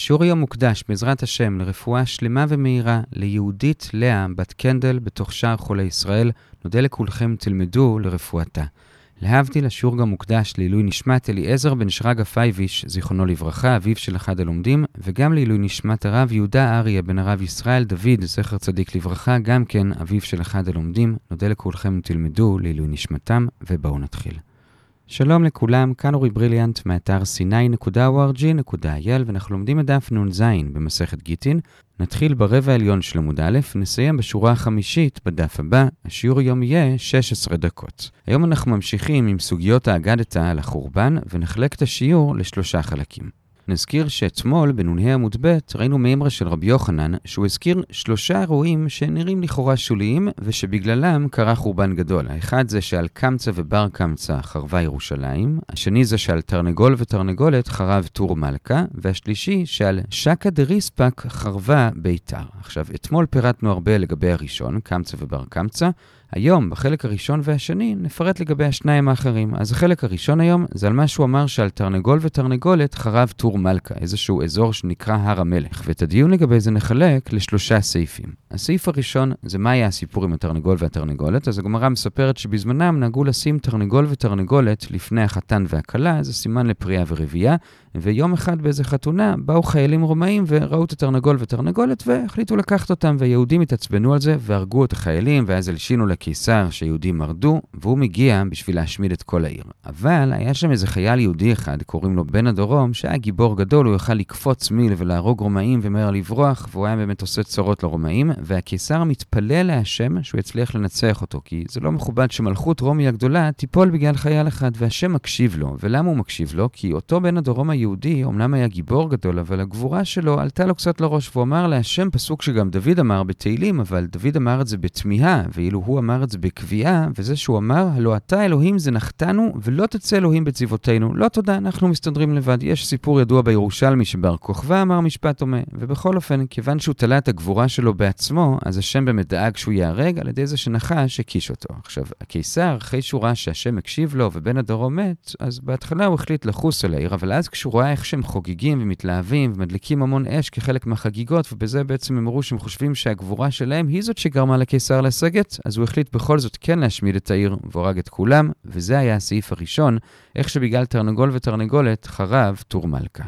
השיעור היום מוקדש, בעזרת השם, לרפואה שלמה ומהירה ליהודית לאה, בת קנדל, בתוך שער חולי ישראל. נודה לכולכם, תלמדו לרפואתה. להבדיל, השיעור גם מוקדש לעילוי נשמת אליעזר בן שרגא פייביש, זיכרונו לברכה, אביו של אחד הלומדים, וגם לעילוי נשמת הרב יהודה אריה בן הרב ישראל דוד, זכר צדיק לברכה, גם כן אביו של אחד הלומדים. נודה לכולכם, תלמדו לעילוי נשמתם, ובואו נתחיל. שלום לכולם, כאן אורי בריליאנט מאתר sny.org.il ואנחנו לומדים את דף נ"ז במסכת גיטין. נתחיל ברבע העליון של עמוד א' ונסיים בשורה החמישית בדף הבא. השיעור היום יהיה 16 דקות. היום אנחנו ממשיכים עם סוגיות האגדתא על החורבן ונחלק את השיעור לשלושה חלקים. נזכיר שאתמול, בנ"ה עמוד ב', ראינו מימרה של רבי יוחנן, שהוא הזכיר שלושה אירועים שנראים לכאורה שוליים, ושבגללם קרה חורבן גדול. האחד זה שעל קמצא ובר קמצא חרבה ירושלים, השני זה שעל תרנגול ותרנגולת חרב טור מלכה, והשלישי שעל שקא דריספק חרבה ביתר. עכשיו, אתמול פירטנו הרבה לגבי הראשון, קמצא ובר קמצא. היום, בחלק הראשון והשני, נפרט לגבי השניים האחרים. אז החלק הראשון היום זה על מה שהוא אמר שעל תרנגול ותרנגולת חרב טור מלכה, איזשהו אזור שנקרא הר המלך. ואת הדיון לגבי זה נחלק לשלושה סעיפים. הסעיף הראשון זה מה היה הסיפור עם התרנגול והתרנגולת. אז הגמרא מספרת שבזמנם נהגו לשים תרנגול ותרנגולת לפני החתן והכלה, זה סימן לפריאה ורבייה. ויום אחד באיזה חתונה באו חיילים רומאים וראו את התרנגול ותרנגולת והחליטו לקחת אותם, והיהודים התעצבנו על זה והרגו את החיילים, ואז הלשינו לקיסר שיהודים מרדו, והוא מגיע בשביל להשמיד את כל העיר. אבל היה שם איזה חייל יהודי אחד, קוראים לו בן הדרום, שהיה גיבור גדול, הוא יכל לקפוץ מיל ולהרוג רומאים ומהר לברוח, והוא היה באמת עושה צרות לרומאים, והקיסר מתפלל להשם שהוא יצליח לנצח אותו, כי זה לא מכובד שמלכות רומי הגדולה תיפול בגלל חייל אחד, והשם מקשיב לו. ולמה הוא מקשיב לו? כי אותו בן הדרום היהודי אומנם היה גיבור גדול, אבל הגבורה שלו עלתה לו קצת לראש, והוא אמר להשם פסוק שגם דוד אמר בתהילים, אבל דוד אמר את זה בתמיהה, ואילו הוא אמר את זה בקביעה, וזה שהוא אמר, הלא אתה אלוהים זנחתנו, ולא תצא אלוהים בצבאותינו. לא תודה, אנחנו מסתדרים לבד. יש סיפור ידוע בירושלמי שבר כוכבא אמר משפט דומה, ובכל אופן, כיוון שהוא תלה את הגבורה שלו בעצמו, אז השם באמת דאג שהוא ייהרג על ידי זה שנחש הקיש אותו. עכשיו, הקיסר, אחרי שהוא ראה שהשם הקשיב לו ובן הדרום מת, אז בהתחלה הוא החליט לחוס על העיר, אבל אז כשהוא רואה איך שהם חוגגים ומתלהבים ומדליקים המון אש כחלק מהחגיגות, ובזה בעצם הם אמרו שהם חושבים שהגבורה שלהם היא זאת שגרמה לקיסר לסגת, אז הוא החליט בכל זאת כן להשמיד את העיר והורג את כולם, וזה היה הסעיף הראשון, איך שבגלל תרנגול ותרנגולת חרב טור מלכה.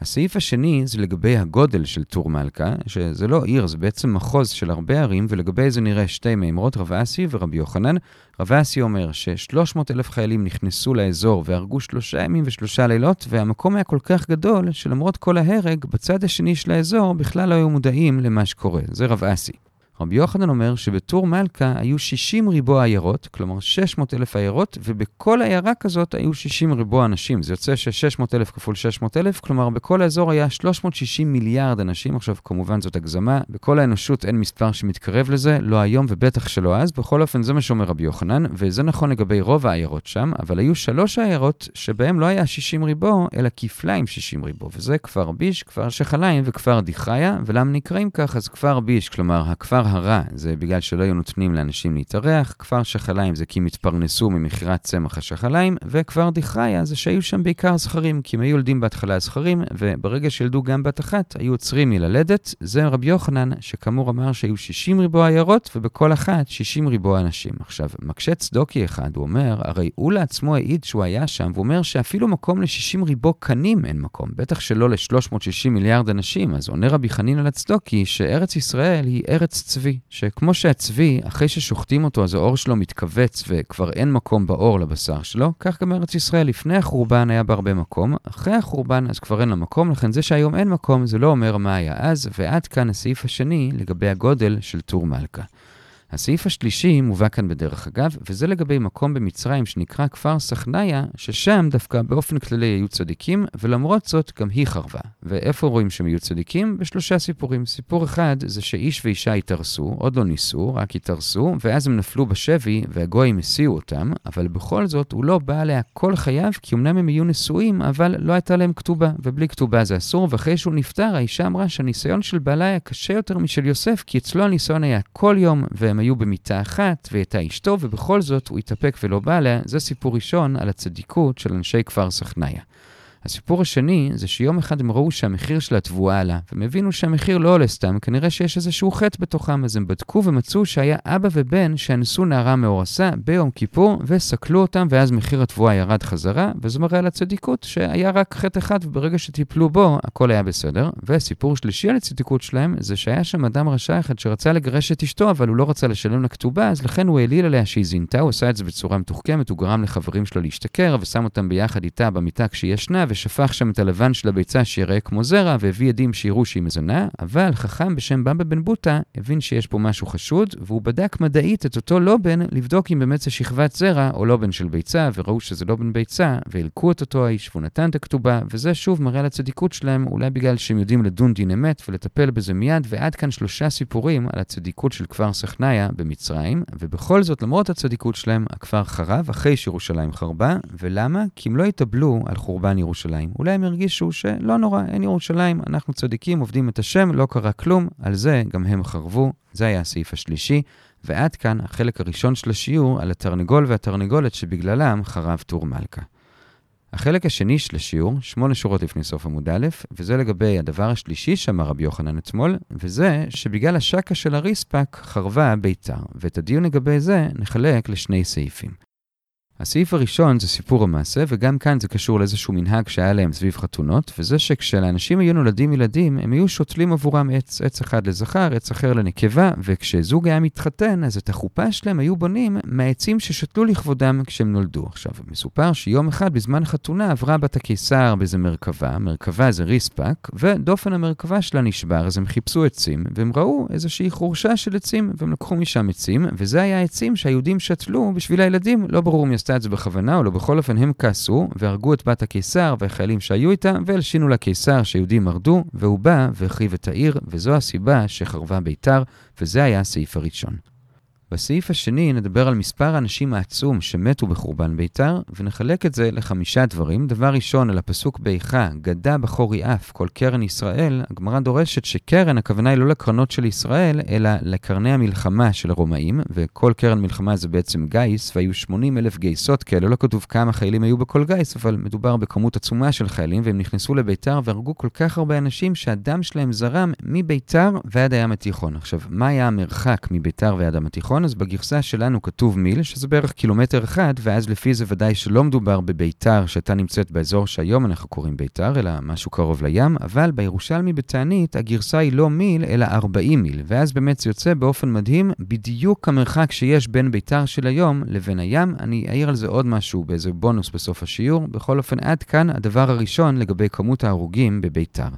הסעיף השני זה לגבי הגודל של טור מלכה, שזה לא עיר, זה בעצם מחוז של הרבה ערים, ולגבי זה נראה שתי מימרות, רב אסי ורבי יוחנן. רב אסי אומר ש-300 אלף חיילים נכנסו לאזור והרגו שלושה ימים ושלושה לילות, והמקום היה כל כך גדול, שלמרות כל ההרג, בצד השני של האזור בכלל לא היו מודעים למה שקורה. זה רב אסי. רבי יוחנן אומר שבטור מלכה היו 60 ריבוע עיירות, כלומר 600 אלף עיירות, ובכל עיירה כזאת היו 60 ריבוע אנשים. זה יוצא ש-600 אלף כפול 600 אלף, כלומר בכל האזור היה 360 מיליארד אנשים. עכשיו, כמובן זאת הגזמה, בכל האנושות אין מספר שמתקרב לזה, לא היום ובטח שלא אז. בכל אופן, זה מה שאומר רבי יוחנן, וזה נכון לגבי רוב העיירות שם, אבל היו שלוש עיירות שבהם לא היה 60 ריבוע, אלא כפליים 60 ריבוע, וזה כפר ביש, כפר שחליים וכפר דיחיה, ולמה נקראים כך? אז כפר ביש, כלומר הכפר הרע זה בגלל שלא היו נותנים לאנשים להתארח, כפר שחליים זה כי הם התפרנסו ממכירת צמח השחליים, וכפר דיחריה זה שהיו שם בעיקר זכרים, כי הם היו יולדים בהתחלה זכרים, וברגע שילדו גם בת אחת, היו עוצרים מללדת. זה רבי יוחנן, שכאמור אמר שהיו 60 ריבוע עיירות, ובכל אחת 60 ריבוע אנשים. עכשיו, מקשה צדוקי אחד, הוא אומר, הרי הוא לעצמו העיד שהוא היה שם, והוא אומר שאפילו מקום ל-60 ריבוע קנים אין מקום, בטח שלא ל-360 מיליארד אנשים. אז עונה רבי חנין על הצדוקי, שארץ ישראל היא ארץ צבי, שכמו שהצבי, אחרי ששוחטים אותו אז העור שלו מתכווץ וכבר אין מקום בעור לבשר שלו, כך גם ארץ ישראל לפני החורבן היה בהרבה מקום, אחרי החורבן אז כבר אין לה מקום, לכן זה שהיום אין מקום זה לא אומר מה היה אז, ועד כאן הסעיף השני לגבי הגודל של טור מלכה. הסעיף השלישי מובא כאן בדרך אגב, וזה לגבי מקום במצרים שנקרא כפר סכניה, ששם דווקא באופן כללי היו צדיקים, ולמרות זאת גם היא חרבה. ואיפה רואים שהם היו צדיקים? בשלושה סיפורים. סיפור אחד זה שאיש ואישה התארסו, עוד לא ניסו, רק התארסו, ואז הם נפלו בשבי, והגויים הסיעו אותם, אבל בכל זאת הוא לא בא עליה כל חייו, כי אמנם הם היו נשואים, אבל לא הייתה להם כתובה, ובלי כתובה זה אסור, ואחרי שהוא נפטר, האישה אמרה שהניסיון של בעלה היה קשה יותר משל יוסף, כי אצלו הניסיון היה כל יום, והם היו במיטה אחת, והייתה אשתו, ובכל זאת הוא התאפק ולא בא עליה, זה סיפור ראשון על הצדיקות של אנשי כפר סכניה. הסיפור השני זה שיום אחד הם ראו שהמחיר של התבואה עלה, והם הבינו שהמחיר לא עולה סתם, כנראה שיש איזשהו חטא בתוכם, אז הם בדקו ומצאו שהיה אבא ובן שאנסו נערה מאורסה ביום כיפור, וסקלו אותם, ואז מחיר התבואה ירד חזרה, וזה מראה על הצדיקות שהיה רק חטא אחד, וברגע שטיפלו בו, הכל היה בסדר. וסיפור שלישי על הצדיקות שלהם, זה שהיה שם אדם רשע אחד שרצה לגרש את אשתו, אבל הוא לא רצה לשלם לה כתובה, אז לכן הוא העליל עליה שהיא זינתה, הוא עשה את זה בצורה מתוחכמת, הוא גרם לחברים שלו להשתכר, ושם אותם ביחד איתה במיטה כשהיא ישנה, ושפך שם את הלבן של הביצה שיראה כמו זרע, והביא עדים שיראו שהיא מזונה, אבל חכם בשם במבה בן בוטה הבין שיש פה משהו חשוד, והוא בדק מדעית את אותו לובן, לבדוק אם באמת זה שכבת זרע או לובן של ביצה, וראו שזה לובן ביצה, והלקו את אותו האיש, והוא נתן את הכתובה, וזה שוב מראה על הצדיקות שלהם, אולי בגלל שהם יודעים לדון דין אמת ולטפל בזה מיד, ועד כאן שלושה סיפורים על הצדיקות של כפר סכניה במצרים, ובכל זאת, למרות הצדיקות שלהם, הכפר חרב אחרי שירושלים חרבה, ולמה? כי הם לא התאבלו על חורבן ירושלים. אולי הם הרגישו שלא נורא, אין ירושלים, אנחנו צדיקים, עובדים את השם, לא קרה כלום, על זה גם הם חרבו. זה היה הסעיף השלישי. ועד כאן החלק הראשון של השיעור על התרנגול והתרנגולת שבגללם חרב טור מלכה. החלק השני של השיעור, שמונה שורות לפני סוף עמוד א', וזה לגבי הדבר השלישי שאמר רבי יוחנן אתמול, וזה שבגלל השקה של הריספק חרבה ביתר, ואת הדיון לגבי זה נחלק לשני סעיפים. הסעיף הראשון זה סיפור המעשה, וגם כאן זה קשור לאיזשהו מנהג שהיה להם סביב חתונות, וזה שכשלאנשים היו נולדים ילדים, הם היו שותלים עבורם עץ, עץ אחד לזכר, עץ אחר לנקבה, וכשזוג היה מתחתן, אז את החופה שלהם היו בונים מהעצים ששתלו לכבודם כשהם נולדו. עכשיו, מסופר שיום אחד בזמן החתונה עברה בת הקיסר באיזה מרכבה, מרכבה זה ריספק, ודופן המרכבה שלה נשבר, אז הם חיפשו עצים, והם ראו איזושהי חורשה של עצים, והם לקחו משם עצים, וזה היה העצים שהיהודים שתלו בשביל הילדים, לא ברור עשתה את זה בכוונה, או לא בכל אופן הם כעסו, והרגו את בת הקיסר והחיילים שהיו איתה, והלשינו לקיסר שיהודים מרדו, והוא בא והחריב את העיר, וזו הסיבה שחרבה ביתר, וזה היה הסעיף הראשון. בסעיף השני נדבר על מספר האנשים העצום שמתו בחורבן ביתר, ונחלק את זה לחמישה דברים. דבר ראשון, על הפסוק באיכה, גדה בחורי אף כל קרן ישראל, הגמרא דורשת שקרן, הכוונה היא לא לקרנות של ישראל, אלא לקרני המלחמה של הרומאים, וכל קרן מלחמה זה בעצם גיס, והיו 80 אלף גייסות כאלה, לא כתוב כמה חיילים היו בכל גיס, אבל מדובר בכמות עצומה של חיילים, והם נכנסו לביתר והרגו כל כך הרבה אנשים שהדם שלהם זרם מביתר ועד הים התיכון. עכשיו, מה היה המרחק מביתר ועד הים התיכון? אז בגרסה שלנו כתוב מיל, שזה בערך קילומטר אחד, ואז לפי זה ודאי שלא מדובר בביתר, שהייתה נמצאת באזור שהיום אנחנו קוראים ביתר, אלא משהו קרוב לים, אבל בירושלמי בתענית הגרסה היא לא מיל, אלא 40 מיל, ואז באמת זה יוצא באופן מדהים בדיוק המרחק שיש בין ביתר של היום לבין הים. אני אעיר על זה עוד משהו באיזה בונוס בסוף השיעור. בכל אופן, עד כאן הדבר הראשון לגבי כמות ההרוגים בביתר.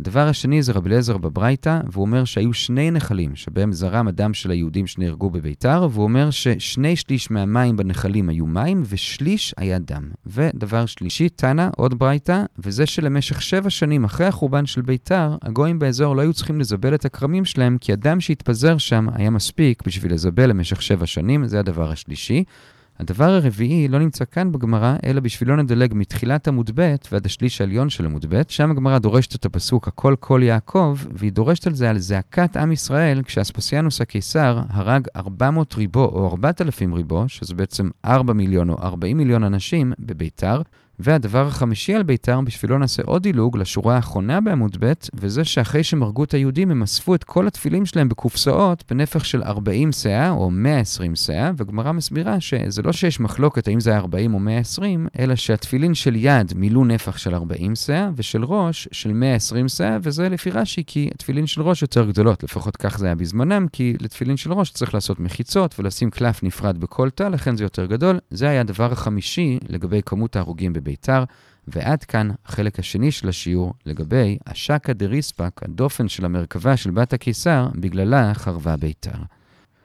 הדבר השני זה רבי אליעזר בברייתא, והוא אומר שהיו שני נחלים שבהם זרם הדם של היהודים שנהרגו בביתר, והוא אומר ששני שליש מהמים בנחלים היו מים ושליש היה דם. ודבר שלישי, תנא, עוד ברייתא, וזה שלמשך שבע שנים אחרי החורבן של ביתר, הגויים באזור לא היו צריכים לזבל את הכרמים שלהם, כי הדם שהתפזר שם היה מספיק בשביל לזבל למשך שבע שנים, זה הדבר השלישי. הדבר הרביעי לא נמצא כאן בגמרא, אלא בשבילו נדלג מתחילת עמוד ב' ועד השליש העליון של עמוד ב', שם הגמרא דורשת את הפסוק הכל כל יעקב, והיא דורשת על זה על זעקת עם ישראל כשאספסיאנוס הקיסר הרג 400 ריבו או 4,000 ריבו, שזה בעצם 4 מיליון או 40 מיליון אנשים בביתר, והדבר החמישי על ביתר, בשבילו נעשה עוד דילוג לשורה האחרונה בעמוד ב', וזה שאחרי שהם הרגו את היהודים, הם אספו את כל התפילים שלהם בקופסאות בנפח של 40 סאה או 120 סאה, וגמרא מסבירה שזה לא שיש מחלוקת האם זה היה 40 או 120, אלא שהתפילין של יד מילאו נפח של 40 סאה, ושל ראש של 120 סאה, וזה לפי רש"י, כי התפילין של ראש יותר גדולות, לפחות כך זה היה בזמנם, כי לתפילין של ראש צריך לעשות מחיצות ולשים קלף נפרד בכל תא, לכן זה יותר גדול. זה היה הדבר החמישי לגבי כמות ההרוגים בביתר, ועד כאן החלק השני של השיעור לגבי השקה דריספק, הדופן של המרכבה של בת הקיסר, בגללה חרבה ביתר.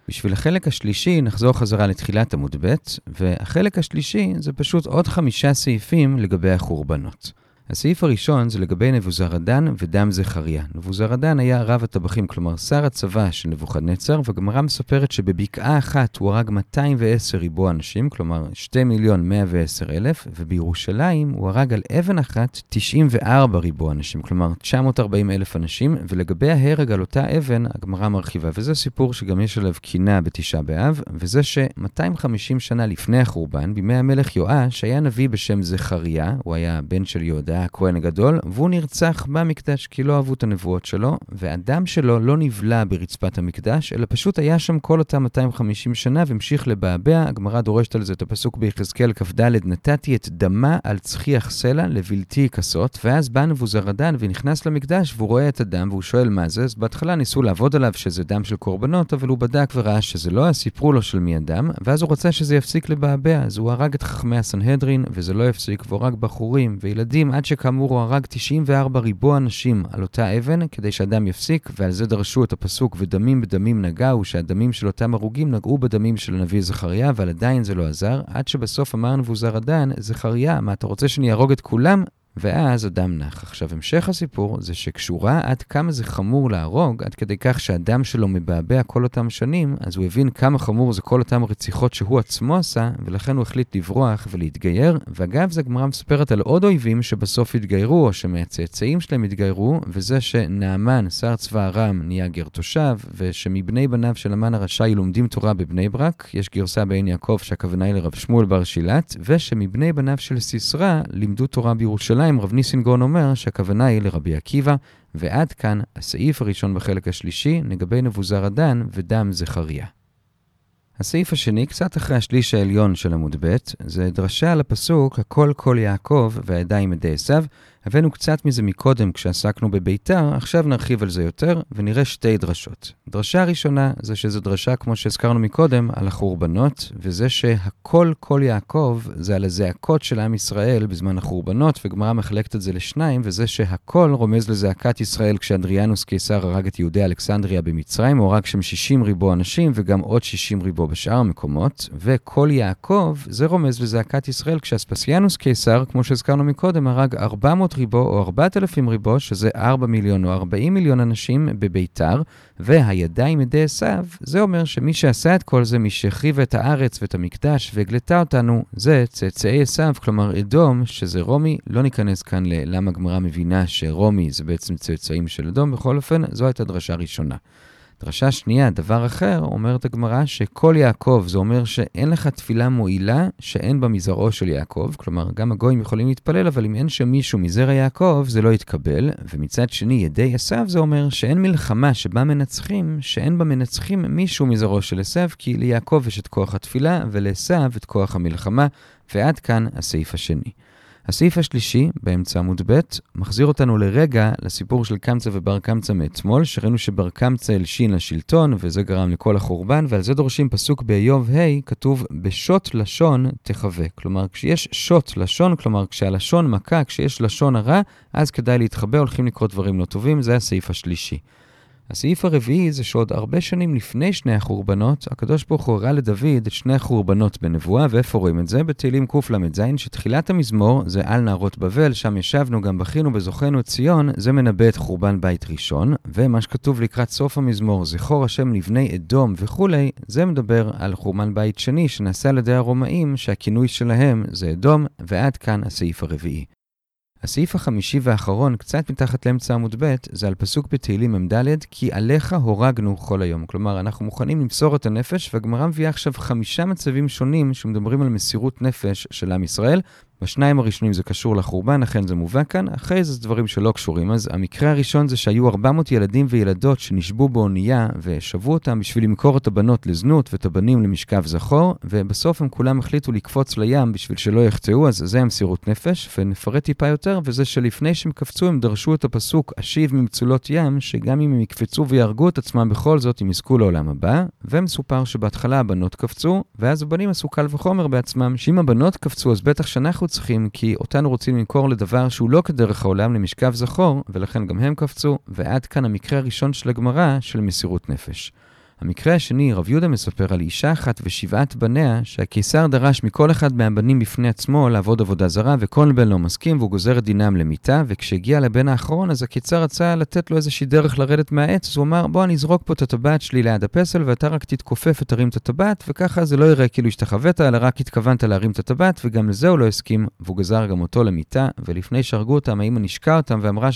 בשביל החלק השלישי נחזור חזרה לתחילת עמוד ב', והחלק השלישי זה פשוט עוד חמישה סעיפים לגבי החורבנות. הסעיף הראשון זה לגבי נבוזרדן ודם זכריה. נבוזרדן היה רב הטבחים, כלומר שר הצבא של נבוכדנצר, והגמרא מספרת שבבקעה אחת הוא הרג 210 ריבוע אנשים, כלומר 2 מיליון 110 אלף, ובירושלים הוא הרג על אבן אחת 94 ריבוע אנשים, כלומר 940 אלף אנשים, ולגבי ההרג על אותה אבן, הגמרא מרחיבה, וזה סיפור שגם יש עליו קינה בתשעה באב, וזה ש-250 שנה לפני החורבן, בימי המלך יואש, היה נביא בשם זכריה, הוא היה בן של יהודה היה הכהן הגדול, והוא נרצח במקדש כי לא אהבו את הנבואות שלו, והדם שלו לא נבלע ברצפת המקדש, אלא פשוט היה שם כל אותם 250 שנה והמשיך לבעבע. הגמרא דורשת על זה את הפסוק ביחזקאל כ"ד, נתתי את דמה על צחיח סלע לבלתי כסות, ואז בא נבוזרדן ונכנס למקדש והוא רואה את הדם והוא שואל מה זה, אז בהתחלה ניסו לעבוד עליו שזה דם של קורבנות, אבל הוא בדק וראה שזה לא, אז סיפרו לו של מי הדם, ואז הוא רצה שזה יפסיק לבעבע, אז הוא הרג את חכמי הסנהדרין, וזה לא הפסיק, והוא הרג בחורים וילדים, עד שכאמור הוא הרג 94 ריבוע אנשים על אותה אבן, כדי שהדם יפסיק, ועל זה דרשו את הפסוק, ודמים בדמים נגעו, שהדמים של אותם הרוגים נגעו בדמים של הנביא זכריה, אבל עדיין זה לא עזר, עד שבסוף אמר נבוזרדן, זכריה, מה אתה רוצה שאני אהרוג את כולם? ואז אדם נח. עכשיו, המשך הסיפור זה שכשהוא ראה עד כמה זה חמור להרוג, עד כדי כך שהדם שלו מבעבע כל אותם שנים, אז הוא הבין כמה חמור זה כל אותם רציחות שהוא עצמו עשה, ולכן הוא החליט לברוח ולהתגייר. ואגב, זה גמרא מספרת על עוד אויבים שבסוף התגיירו, או שמהצאצאים שלהם התגיירו, וזה שנעמן, שר צבא ארם, נהיה גר תושב, ושמבני בניו של המן הרשע לומדים תורה בבני ברק, יש גרסה בעין יעקב שהכוונה היא לרב שמואל בר שילת, ושמבני בניו של סיסרא לימדו תורה בירושלים. בירושלים רב ניסינגון אומר שהכוונה היא לרבי עקיבא, ועד כאן הסעיף הראשון בחלק השלישי לגבי נבוזרדן ודם זכריה. הסעיף השני, קצת אחרי השליש העליון של עמוד ב', זה דרשה על הפסוק "הכל כל יעקב והידיים ידי עשיו", הבאנו קצת מזה מקודם כשעסקנו בביתר, עכשיו נרחיב על זה יותר ונראה שתי דרשות. דרשה ראשונה זה שזו דרשה, כמו שהזכרנו מקודם, על החורבנות, וזה שהכל כל יעקב זה על הזעקות של עם ישראל בזמן החורבנות, וגמרא מחלקת את זה לשניים, וזה שהכל רומז לזעקת ישראל כשאדריאנוס קיסר הרג את יהודי אלכסנדריה במצרים, הוא הרג שם 60 ריבו אנשים וגם עוד 60 ריבו בשאר המקומות, וכל יעקב זה רומז לזעקת ישראל כשאספסיאנוס קיסר, כמו שהזכרנו מקודם, הרג 400 ריבו או 4,000 ריבו, שזה 4 מיליון או 40 מיליון אנשים בביתר, והידיים ידי עשיו, זה אומר שמי שעשה את כל זה, מי שהחריב את הארץ ואת המקדש והגלתה אותנו, זה צאצאי עשיו, כלומר אדום, שזה רומי. לא ניכנס כאן ללמה הגמרא מבינה שרומי זה בעצם צאצאים של אדום, בכל אופן, זו הייתה דרשה ראשונה. דרשה שנייה, דבר אחר, אומרת הגמרא שכל יעקב, זה אומר שאין לך תפילה מועילה שאין בה מזרעו של יעקב, כלומר, גם הגויים יכולים להתפלל, אבל אם אין שם מישהו מזרע יעקב, זה לא יתקבל. ומצד שני, ידי עשיו זה אומר שאין מלחמה שבה מנצחים, שאין בה מנצחים מישהו מזרעו של עשיו, כי ליעקב יש את כוח התפילה, ולעשיו את כוח המלחמה, ועד כאן הסעיף השני. הסעיף השלישי, באמצע עמוד ב', מחזיר אותנו לרגע לסיפור של קמצא ובר קמצא מאתמול, שראינו שבר קמצא הלשין לשלטון, וזה גרם לכל החורבן, ועל זה דורשים פסוק באיוב ה', כתוב בשוט לשון תחווה. כלומר, כשיש שוט לשון, כלומר, כשהלשון מכה, כשיש לשון הרע, אז כדאי להתחבא, הולכים לקרות דברים לא טובים, זה הסעיף השלישי. הסעיף הרביעי זה שעוד הרבה שנים לפני שני החורבנות, הקדוש ברוך הוא הראה לדוד את שני החורבנות בנבואה, ואיפה רואים את זה? בתהילים קל"ז, שתחילת המזמור זה על נערות בבל, שם ישבנו, גם בכינו בזוכנו את ציון, זה מנבא את חורבן בית ראשון, ומה שכתוב לקראת סוף המזמור, זכור השם לבני אדום וכולי, זה מדבר על חורבן בית שני שנעשה על ידי הרומאים, שהכינוי שלהם זה אדום, ועד כאן הסעיף הרביעי. הסעיף החמישי והאחרון, קצת מתחת לאמצע עמוד ב', זה על פסוק בתהילים מ"ד, כי עליך הורגנו כל היום. כלומר, אנחנו מוכנים למסור את הנפש, והגמרא מביאה עכשיו חמישה מצבים שונים שמדברים על מסירות נפש של עם ישראל, בשניים הראשונים זה קשור לחורבן, אכן זה מובא כאן, אחרי זה דברים שלא קשורים. אז המקרה הראשון זה שהיו 400 ילדים וילדות שנשבו באונייה ושבו אותם בשביל למכור את הבנות לזנות ואת הבנים למשכב זכור, ובסוף הם כולם החליטו לקפוץ לים בשביל שלא יחטאו, אז זה המסירות נפש, ונפרט טיפה יותר, וזה שלפני שהם קפצו הם דרשו את הפסוק אשיב ממצולות ים, שגם אם הם יקפצו ויהרגו את עצמם בכל זאת, הם יזכו לעולם הבא, ומסופר שבהתחלה הבנות קפצו, ואז הבנים עשו קל וחומר בעצמם, שאם הבנות קפצו אז בטח שאנחנו צריכים, כי אותנו רוצים למכור לדבר שהוא לא כדרך העולם למשכב זכור, ולכן גם הם קפצו, ועד כאן המקרה הראשון של הגמרא של מסירות נפש. המקרה השני, רב יהודה מספר על אישה אחת ושבעת בניה, שהקיסר דרש מכל אחד מהבנים בפני עצמו לעבוד עבודה זרה, וכל בן לא מסכים, והוא גוזר את דינם למיתה, וכשהגיע לבן האחרון, אז הקיסר רצה לתת לו איזושהי דרך לרדת מהעץ, אז הוא אמר, בוא אני אזרוק פה את הטבעת שלי ליד הפסל, ואתה רק תתכופף ותרים את הטבעת, וככה זה לא יראה כאילו השתחווית, אלא רק התכוונת להרים את הטבעת, וגם לזה הוא לא הסכים, והוא גזר גם אותו למיתה, ולפני שהרגו אותם, האמא נשקה אותם ואמרה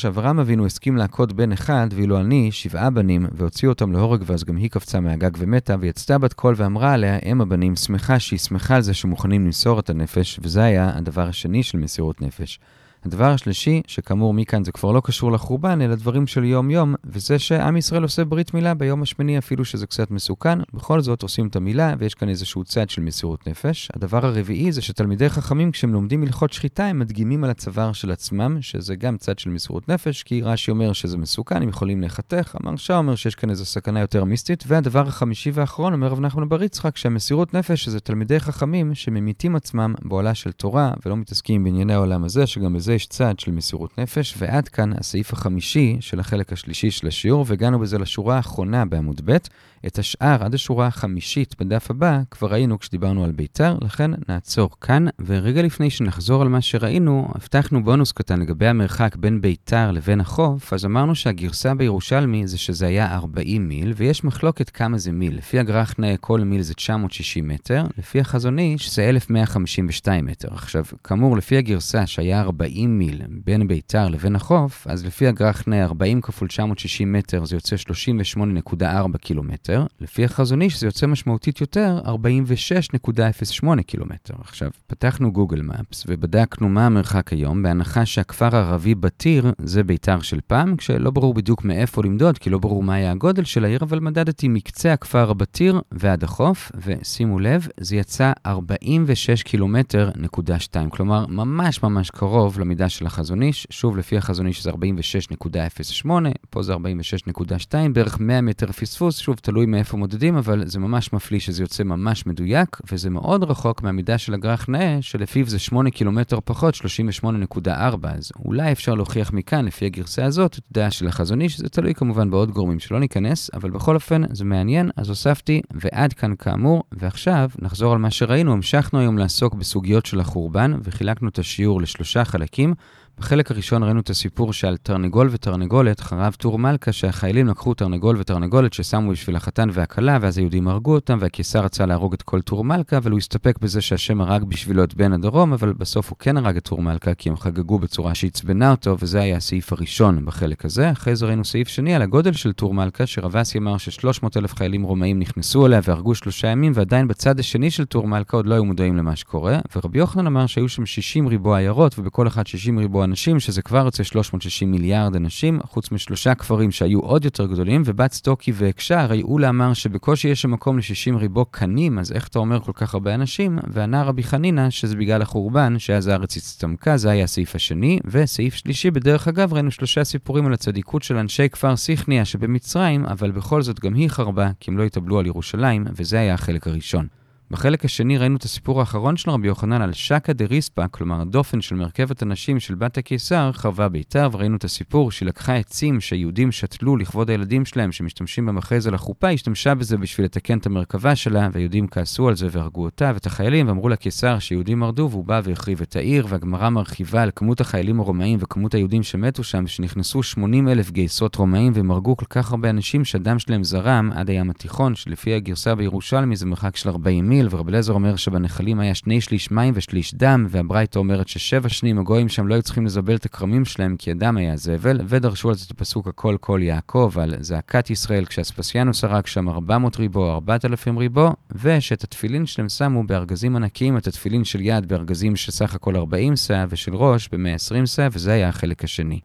מהגג ומתה, ויצתה בת קול ואמרה עליה, אם הבנים, שמחה שהיא שמחה על זה שמוכנים למסור את הנפש, וזה היה הדבר השני של מסירות נפש. הדבר השלישי, שכאמור מכאן זה כבר לא קשור לחורבן, אלא דברים של יום-יום, וזה שעם ישראל עושה ברית מילה ביום השמיני, אפילו שזה קצת מסוכן, בכל זאת עושים את המילה, ויש כאן איזשהו צד של מסירות נפש. הדבר הרביעי זה שתלמידי חכמים, כשהם לומדים הלכות שחיטה, הם מדגימים על הצוואר של עצמם, שזה גם צד של מסירות נפש, כי רש"י אומר שזה מסוכן, הם יכולים להיחתך, המרשה אומר שיש כאן איזו סכנה יותר מיסטית, והדבר החמישי והאחרון, אומר רב נחמן בר יצחק, שהמסירות נפש זה תלמידי חכמים שממיתים עצמם בעולה של תורה, ולא מתעסקים בענייני העולם הזה, שגם בזה יש צד של מסירות נפש, ועד כאן הסעיף החמישי של החלק השלישי של השיעור, והגענו בזה לשורה האחרונה בעמוד ב'. את השאר עד השורה החמישית בדף הבא כבר ראינו כשדיברנו על ביתר, לכן נעצור כאן, ורגע לפני שנחזור על מה שראינו, הבטחנו בונוס קטן לגבי המרחק בין ביתר לבין החוף, אז אמרנו שהגרסה בירושלמי זה שזה היה 40 מיל, ויש מחלוקת כמה זה מיל. לפי הגרחנה כל מיל זה 960 מטר, לפי החזון איש זה 1152 מטר. עכשיו, כאמור, לפי הגרסה שהיה 40 מיל בין ביתר לבין החוף, אז לפי הגרחנה 40 כפול 960 מטר זה יוצא 38.4 קילומטר. לפי החזון איש זה יוצא משמעותית יותר 46.08 קילומטר. עכשיו, פתחנו גוגל מפס ובדקנו מה המרחק היום, בהנחה שהכפר הערבי בתיר זה ביתר של פעם, כשלא ברור בדיוק מאיפה למדוד, כי לא ברור מה היה הגודל של העיר, אבל מדדתי מקצה הכפר בתיר ועד החוף, ושימו לב, זה יצא 46 קילומטר נקודה 2, כלומר, ממש ממש קרוב למידה של החזון איש. שוב, לפי החזון איש זה 46.08, פה זה 46.2, בערך 100 מטר פספוס, שוב, תלוי מאיפה מודדים, אבל זה ממש מפליא שזה יוצא ממש מדויק, וזה מאוד רחוק מהמידה של הגרח נאה, שלפיו זה 8 קילומטר פחות, 38.4, אז אולי אפשר להוכיח מכאן, לפי הגרסה הזאת, את דעה של החזון איש, זה תלוי כמובן בעוד גורמים שלא ניכנס, אבל בכל אופן זה מעניין, אז הוספתי, ועד כאן כאמור, ועכשיו נחזור על מה שראינו, המשכנו היום לעסוק בסוגיות של החורבן, וחילקנו את השיעור לשלושה חלקים. בחלק הראשון ראינו את הסיפור שעל תרנגול ותרנגולת חרב טור מלכה, שהחיילים לקחו תרנגול ותרנגולת ששמו בשביל החתן והכלה, ואז היהודים הרגו אותם, והקיסר רצה להרוג את כל טור מלכה, אבל הוא הסתפק בזה שהשם הרג בשבילו את בן הדרום, אבל בסוף הוא כן הרג את טור מלכה, כי הם חגגו בצורה שעצבנה אותו, וזה היה הסעיף הראשון בחלק הזה. אחרי זה ראינו סעיף שני על הגודל של טור מלכה, שרב אסי אמר ש-300 אלף חיילים רומאים נכנסו אליה והרגו שלושה ימים, ועדיין בצד השני של טור מלכה עוד לא היו מודעים למה שקורה, ורבי יוחנן אמר שהיו שם 60 ריבוא עיירות, ובכל אחת 60 ריבוא אנשים, שזה כבר יוצא 360 מיליארד אנשים, חוץ משלושה כפרים שהיו עוד יותר גדולים, ובא צדוקי והקשה, הרי עולא אמר שבקושי יש שם מקום ל-60 ריבוא קנים, אז איך אתה אומר כל כך הרבה אנשים? וענה רבי חנינא שזה בגלל החורבן, שאז הארץ הצטמקה, זה היה הסעיף השני, וסעיף שלישי, בדרך אגב, ראינו שלושה סיפורים על הצדיקות של אנשי כפר סיכניה שבמצרים, אבל בכל זאת גם היא חרבה, כי הם לא התאבלו על ירושלים, וזה היה החלק הראשון. בחלק השני ראינו את הסיפור האחרון של רבי יוחנן על שקא דה ריספא, כלומר הדופן של מרכבת הנשים של בת הקיסר, חרבה ביתה, וראינו את הסיפור שהיא לקחה עצים שיהודים שתלו לכבוד הילדים שלהם שמשתמשים בהם אחרי זה לחופה, השתמשה בזה בשביל לתקן את המרכבה שלה, והיהודים כעסו על זה והרגו אותה ואת החיילים, ואמרו לקיסר שיהודים מרדו, והוא בא והחריב את העיר, והגמרא מרחיבה על כמות החיילים הרומאים וכמות היהודים שמתו שם, שנכנסו 80 אלף גייסות רומאים והם הרגו כל כך הרבה אנשים שהדם שלהם זרם עד הים התיכון, שלפי הגרסה בירושלמי זה מרחק של 40 מיל, ורבי אליעזר אומר שבנחלים היה שני שליש מים ושליש דם, והברייתא אומרת ששבע שנים הגויים שם לא היו צריכים לזבל את הכרמים שלהם כי הדם היה זבל, ודרשו על זה את הפסוק הכל כל יעקב על זעקת ישראל כשאספסיאנוס הרג שם 400 ריבו, 4,000 ריבו, ושאת התפילין שלהם שמו בארגזים ענקיים, את התפילין של יד בארגזים שסך הכל 40 שא ושל ראש ב-120 שא, וזה היה החלק השני.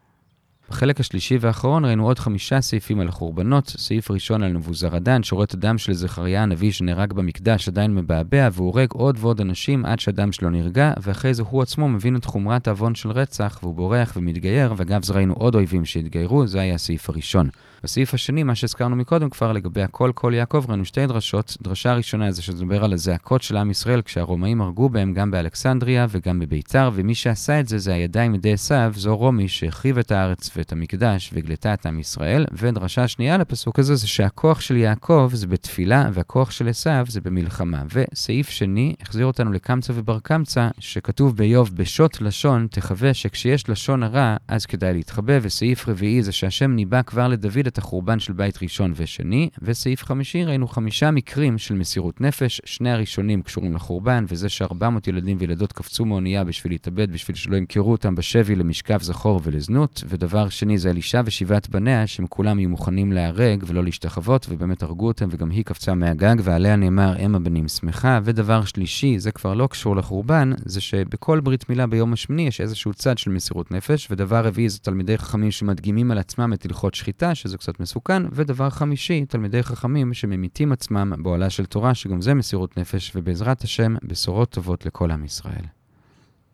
בחלק השלישי והאחרון ראינו עוד חמישה סעיפים על החורבנות. סעיף ראשון על נבוזרדן, את הדם של זכריה הנביא שנהרג במקדש עדיין מבעבע, והוא הורג עוד ועוד אנשים עד שהדם שלו נרגע, ואחרי זה הוא עצמו מבין את חומרת העוון של רצח, והוא בורח ומתגייר, ואגב זה ראינו עוד אויבים שהתגיירו, זה היה הסעיף הראשון. בסעיף השני, מה שהזכרנו מקודם כבר לגבי הכל כל יעקב, ראינו שתי דרשות. דרשה הראשונה זה שתדבר על הזעקות של עם ישראל כשהרומאים הרגו בהם גם באלכסנדריה וגם בביתר, ומי שעשה את זה זה הידיים ידי עשיו, זו רומי שהחריב את הארץ ואת המקדש והגלתה את עם ישראל. ודרשה שנייה לפסוק הזה זה שהכוח של יעקב זה בתפילה והכוח של עשיו זה במלחמה. וסעיף שני החזיר אותנו לקמצא ובר קמצא, שכתוב באיוב בשוט לשון תחווה שכשיש לשון הרע אז כדאי להתחבא, וסעיף רביעי זה שהשם ניבא כבר לדוד את החורבן של בית ראשון ושני, וסעיף חמישי ראינו חמישה מקרים של מסירות נפש, שני הראשונים קשורים לחורבן, וזה ש-400 ילדים וילדות קפצו מאונייה בשביל להתאבד, בשביל שלא ימכרו אותם בשבי למשכב זכור ולזנות, ודבר שני זה אלישע ושבעת בניה, שהם כולם יהיו מוכנים להיהרג ולא להשתחוות, ובאמת הרגו אותם, וגם היא קפצה מהגג, ועליה נאמר אם הבנים שמחה. ודבר שלישי, זה כבר לא קשור לחורבן, זה שבכל ברית מילה ביום השמיני יש איזשהו צד של מסירות נפש, ודבר רביעי זה תלמידי חכמים שמדגימים על עצמם את הלכות שחיטה, שזה קצת מסוכן, ודבר חמישי, תלמידי חכמים שממיתים עצמם באוהלה של תורה, שגם זה מסירות נפש, ובעזרת השם, בשורות טובות לכל עם ישראל.